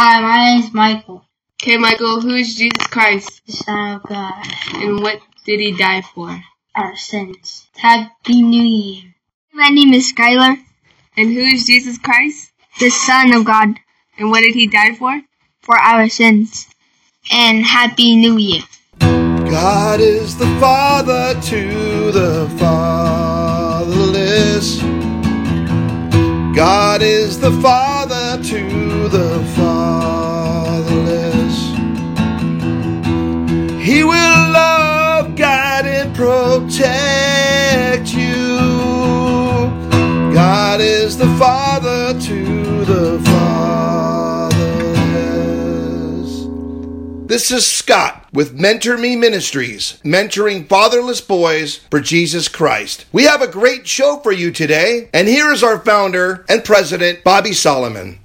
Hi, my name is Michael, Okay, Michael, who is Jesus Christ the Son of God, and what did he die for? our sins. Happy New Year. My name is Skylar, And who is Jesus Christ the Son of God, and what did he die for? for our sins. And Happy New Year. God is the father to the fatherless. God is the father to the fatherless. Protect you. God is the father to the fatherless. This is Scott with Mentor Me Ministries, mentoring fatherless boys for Jesus Christ. We have a great show for you today, and here is our founder and president, Bobby Solomon.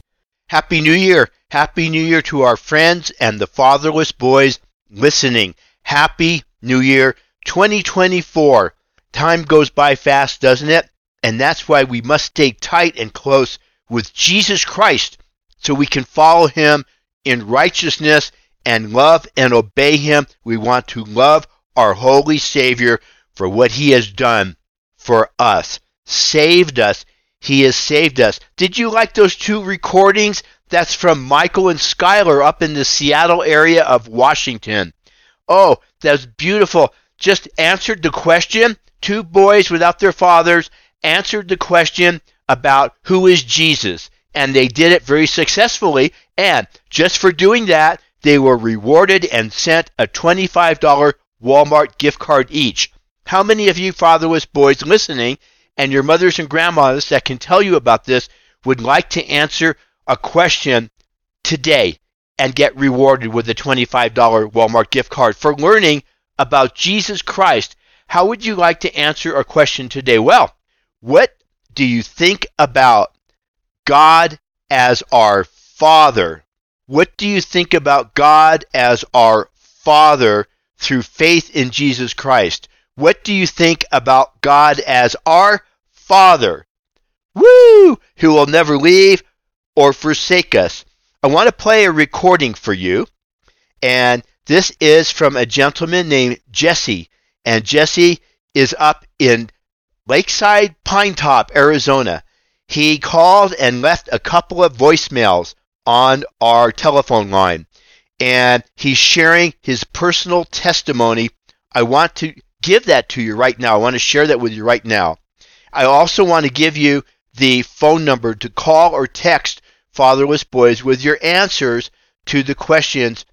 Happy New Year. Happy New Year to our friends and the fatherless boys listening. Happy New Year 2024. Time goes by fast, doesn't it? And that's why we must stay tight and close with Jesus Christ so we can follow him in righteousness and love and obey him. We want to love our holy Savior for what he has done for us. Saved us. He has saved us. Did you like those two recordings? That's from Michael and Skylar up in the Seattle area of Washington. Oh, that's beautiful. Just answered the question. Two boys without their fathers answered the question about who is Jesus. And they did it very successfully. And just for doing that, they were rewarded and sent a $25 Walmart gift card each. How many of you fatherless boys listening and your mothers and grandmothers that can tell you about this would like to answer a question today and get rewarded with a $25 Walmart gift card for learning about Jesus Christ? How would you like to answer a question today? Well, what do you think about God as our Father? What do you think about God as our Father through faith in Jesus Christ? What do you think about God as our Father? Woo! Who will never leave or forsake us. I want to play a recording for you. And this is from a gentleman named Jesse. And Jesse is up in Lakeside Pinetop, Arizona. He called and left a couple of voicemails on our telephone line. And he's sharing his personal testimony. I want to give that to you right now. I want to share that with you right now. I also want to give you the phone number to call or text Fatherless Boys with your answers to the questions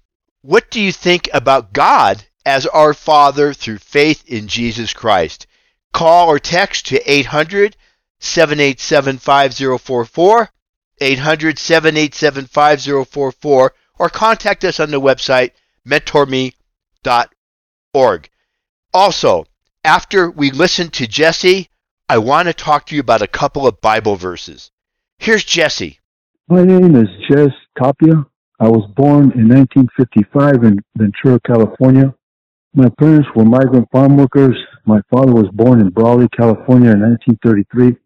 What do you think about God as our Father through faith in Jesus Christ? Call or text to 800 787 5044, 800 787 5044, or contact us on the website mentorme.org. Also, after we listen to Jesse, I want to talk to you about a couple of Bible verses. Here's Jesse. My name is Jess Tapia. I was born in 1955 in Ventura, California. My parents were migrant farm workers. My father was born in Brawley, California in 1933.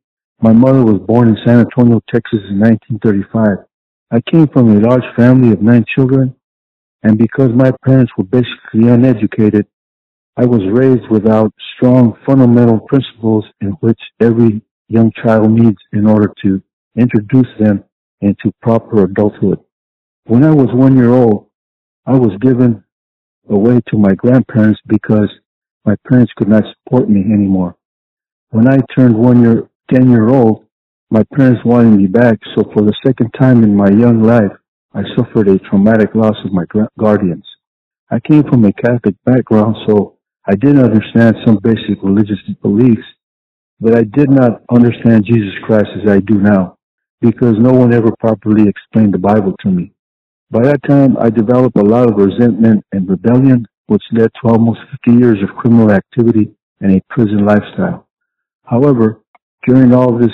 My mother was born in San Antonio, Texas in 1935. I came from a large family of nine children, and because my parents were basically uneducated, I was raised without strong fundamental principles in which every young child needs in order to introduce them into proper adulthood. When I was one year old, I was given away to my grandparents because my parents could not support me anymore. When I turned one year, 10 year old, my parents wanted me back, so for the second time in my young life, I suffered a traumatic loss of my guardians. I came from a Catholic background, so I did understand some basic religious beliefs, but I did not understand Jesus Christ as I do now because no one ever properly explained the Bible to me. By that time, I developed a lot of resentment and rebellion, which led to almost 50 years of criminal activity and a prison lifestyle. However, during all this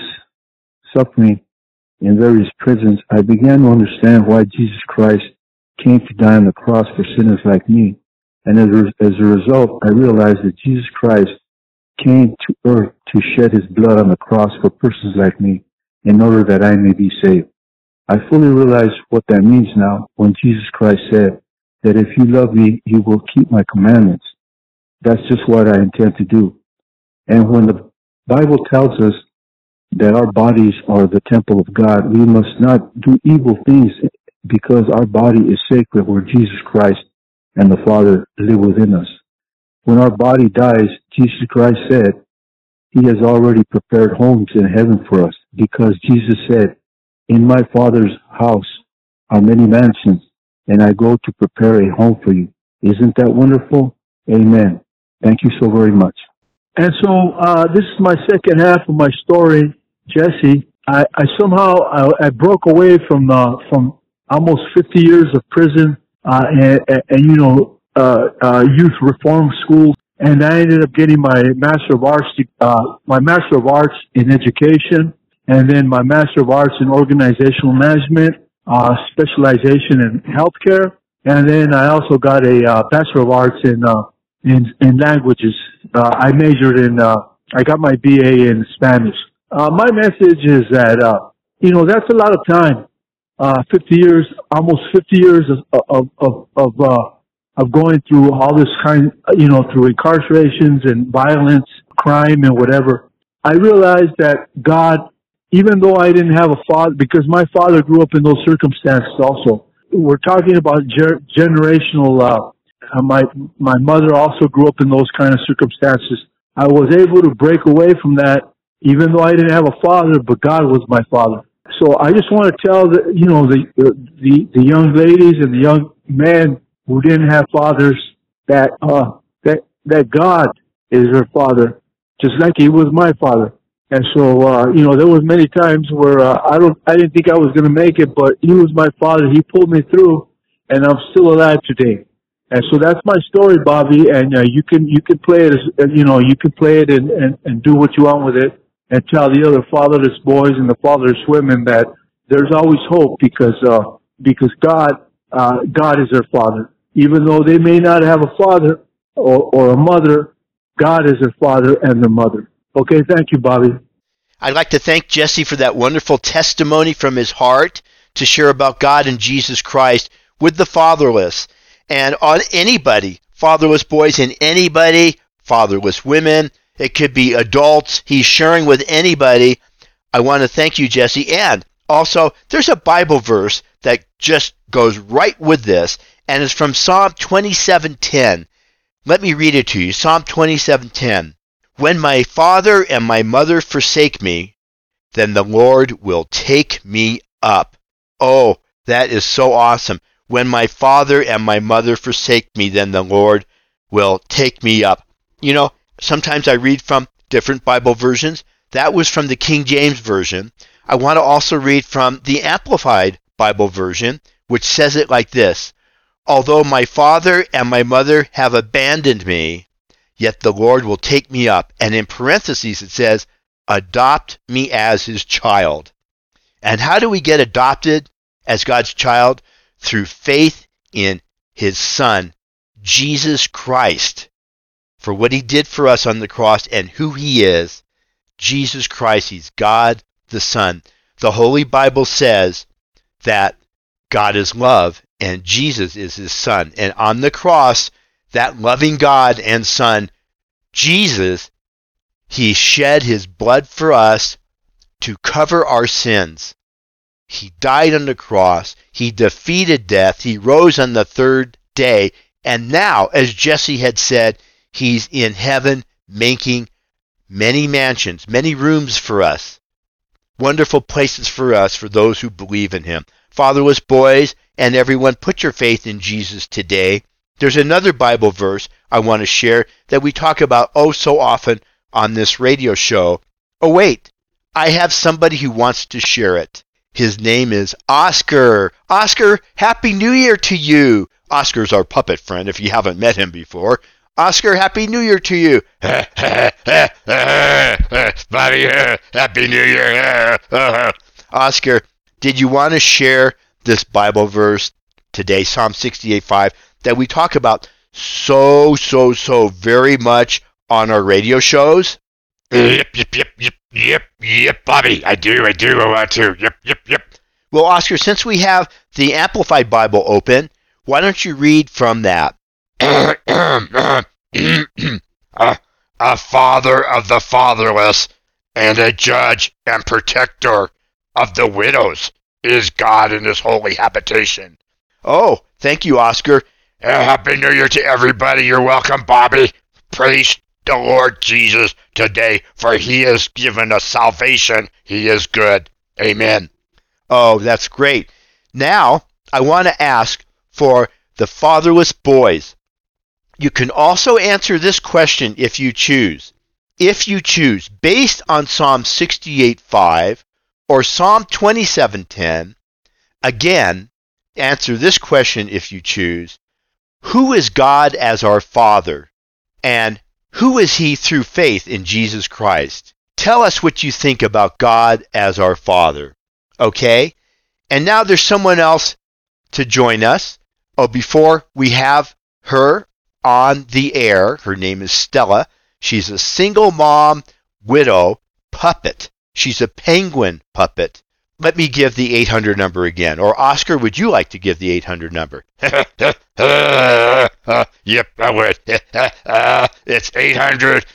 suffering in various prisons, I began to understand why Jesus Christ came to die on the cross for sinners like me. And as a, as a result, I realized that Jesus Christ came to earth to shed his blood on the cross for persons like me in order that I may be saved. I fully realize what that means now when Jesus Christ said that if you love me, you will keep my commandments. That's just what I intend to do. And when the Bible tells us that our bodies are the temple of God, we must not do evil things because our body is sacred where Jesus Christ and the Father live within us. When our body dies, Jesus Christ said, He has already prepared homes in heaven for us because Jesus said, In my Father's house are many mansions, and I go to prepare a home for you. Isn't that wonderful? Amen. Thank you so very much. And so uh, this is my second half of my story, Jesse. I, I somehow I, I broke away from uh, from almost 50 years of prison uh, and, and, and you know uh, uh, youth reform school, and I ended up getting my master of arts uh, my master of arts in education, and then my master of arts in organizational management, uh, specialization in healthcare, and then I also got a uh, bachelor of arts in uh, in in languages. Uh, I majored in uh, I got my BA in Spanish. Uh, my message is that uh, you know that's a lot of time. Uh, 50 years, almost 50 years of of of uh, of going through all this kind, you know, through incarcerations and violence, crime, and whatever. I realized that God, even though I didn't have a father, because my father grew up in those circumstances also. We're talking about ger- generational. Uh, uh, my my mother also grew up in those kind of circumstances. I was able to break away from that, even though I didn't have a father, but God was my father. So I just want to tell the you know the the the young ladies and the young men who didn't have fathers that uh that that God is their father, just like He was my father. And so uh, you know there was many times where uh, I don't I didn't think I was going to make it, but He was my father. He pulled me through, and I'm still alive today. And so that's my story, Bobby. And uh, you can you can play it, as, uh, you know, you can play it and, and and do what you want with it, and tell the other fatherless boys and the fatherless women that there's always hope because uh, because God uh, God is their father. Even though they may not have a father or, or a mother, God is their father and their mother. Okay, thank you, Bobby. I'd like to thank Jesse for that wonderful testimony from his heart to share about God and Jesus Christ with the fatherless and on anybody, fatherless boys and anybody, fatherless women. It could be adults. He's sharing with anybody. I want to thank you, Jesse. And also, there's a Bible verse that just goes right with this, and it's from Psalm 27:10. Let me read it to you. Psalm 27:10. When my father and my mother forsake me, then the Lord will take me up. Oh, that is so awesome. When my father and my mother forsake me, then the Lord will take me up. You know, sometimes I read from different Bible versions. That was from the King James Version. I want to also read from the Amplified Bible Version, which says it like this Although my father and my mother have abandoned me, yet the Lord will take me up. And in parentheses, it says, Adopt me as his child. And how do we get adopted as God's child? through faith in his Son, Jesus Christ, for what he did for us on the cross and who he is. Jesus Christ, he's God the Son. The Holy Bible says that God is love and Jesus is his Son. And on the cross, that loving God and Son, Jesus, he shed his blood for us to cover our sins. He died on the cross. He defeated death. He rose on the third day. And now, as Jesse had said, he's in heaven making many mansions, many rooms for us. Wonderful places for us, for those who believe in him. Fatherless boys and everyone, put your faith in Jesus today. There's another Bible verse I want to share that we talk about oh so often on this radio show. Oh, wait, I have somebody who wants to share it. His name is Oscar. Oscar, Happy New Year to you. Oscar's our puppet friend if you haven't met him before. Oscar, Happy New Year to you. Bobby, Happy New Year. Oscar, did you want to share this Bible verse today, Psalm 68:5, that we talk about so, so, so very much on our radio shows? Yep, yep, yep, yep, yep, yep, Bobby. I do, I do, I want to. Yep, yep, yep. Well, Oscar, since we have the Amplified Bible open, why don't you read from that? a, a father of the fatherless and a judge and protector of the widows is God in his holy habitation. Oh, thank you, Oscar. Uh, Happy New Year to everybody. You're welcome, Bobby. Praise the Lord Jesus today, for he has given us salvation. He is good. Amen. Oh, that's great. Now, I want to ask for the fatherless boys. You can also answer this question if you choose. If you choose, based on Psalm 68:5 or Psalm 27:10, again, answer this question if you choose. Who is God as our Father? And who is He through faith in Jesus Christ? Tell us what you think about God as our Father. Okay? And now there's someone else to join us. Oh, before we have her on the air, her name is Stella. She's a single mom, widow, puppet. She's a penguin puppet. Let me give the 800 number again. Or Oscar, would you like to give the 800 number? Yep, I would. It's 800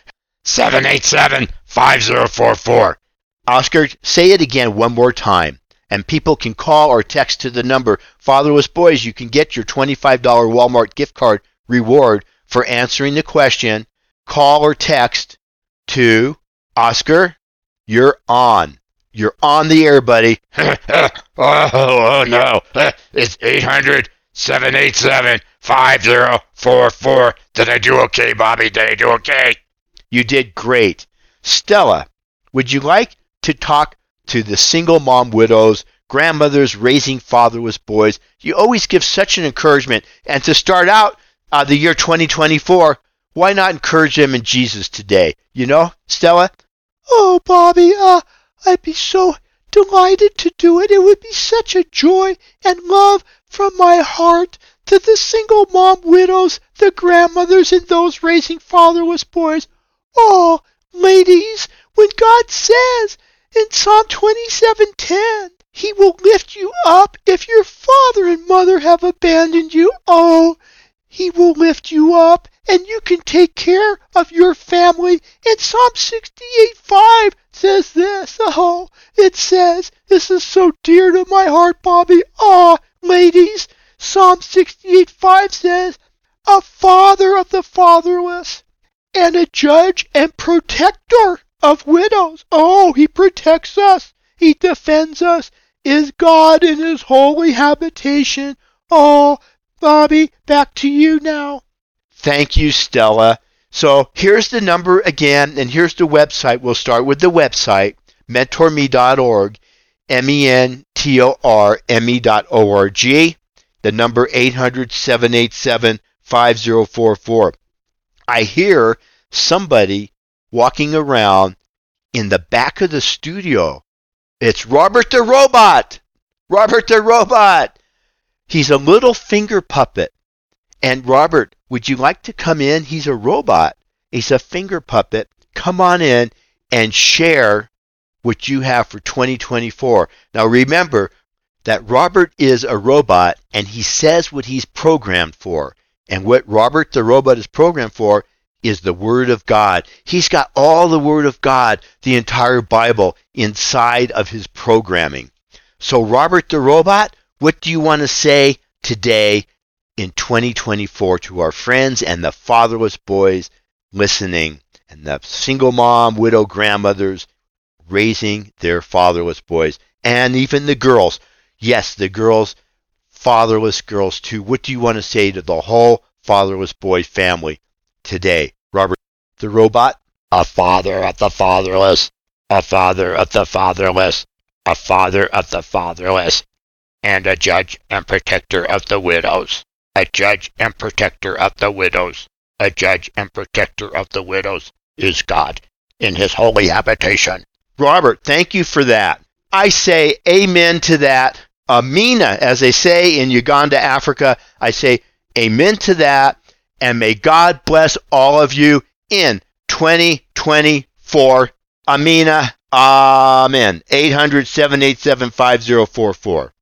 787 5044. Oscar, say it again one more time. And people can call or text to the number. Fatherless Boys, you can get your $25 Walmart gift card reward for answering the question. Call or text to Oscar. You're on. You're on the air, buddy. oh, oh, no. It's 800 787 5044. Did I do okay, Bobby? Did I do okay? You did great. Stella, would you like to talk to the single mom widows, grandmothers raising fatherless boys? You always give such an encouragement. And to start out uh, the year 2024, why not encourage them in Jesus today? You know, Stella? Oh, Bobby, uh, I'd be so delighted to do it. It would be such a joy and love from my heart to the single mom widows, the grandmothers, and those raising fatherless boys. Oh, ladies, when God says in Psalm 27:10, He will lift you up if your father and mother have abandoned you. Oh, He will lift you up, and you can take care of your family. In Psalm 68:5 says this. Oh, it says, this is so dear to my heart, Bobby. Oh, ladies, Psalm 68:5 says, a father of the fatherless and a judge and protector of widows. Oh, he protects us. He defends us. Is God in his holy habitation? Oh, Bobby, back to you now. Thank you, Stella. So here's the number again, and here's the website. We'll start with the website, mentorme.org, M-E-N-T-O-R-M-E dot O-R-G. The number 800 787 5044. I hear somebody walking around in the back of the studio. It's Robert the Robot! Robert the Robot! He's a little finger puppet. And Robert, would you like to come in? He's a robot. He's a finger puppet. Come on in and share what you have for 2024. Now remember that Robert is a robot and he says what he's programmed for. And what Robert the robot is programmed for is the Word of God. He's got all the Word of God, the entire Bible, inside of his programming. So, Robert the robot, what do you want to say today in 2024 to our friends and the fatherless boys listening and the single mom, widow grandmothers raising their fatherless boys and even the girls? Yes, the girls, fatherless girls too. What do you want to say to the whole fatherless boy family today? Robert the robot? A father of the fatherless, a father of the fatherless, a father of the fatherless, and a judge and protector of the widows, a judge and protector of the widows, a judge and protector of the widows is God in his holy habitation. Robert, thank you for that. I say amen to that. Amina, as they say in Uganda, Africa, I say amen to that. And may God bless all of you in 2024. Amina, Amen. 800 787 5044.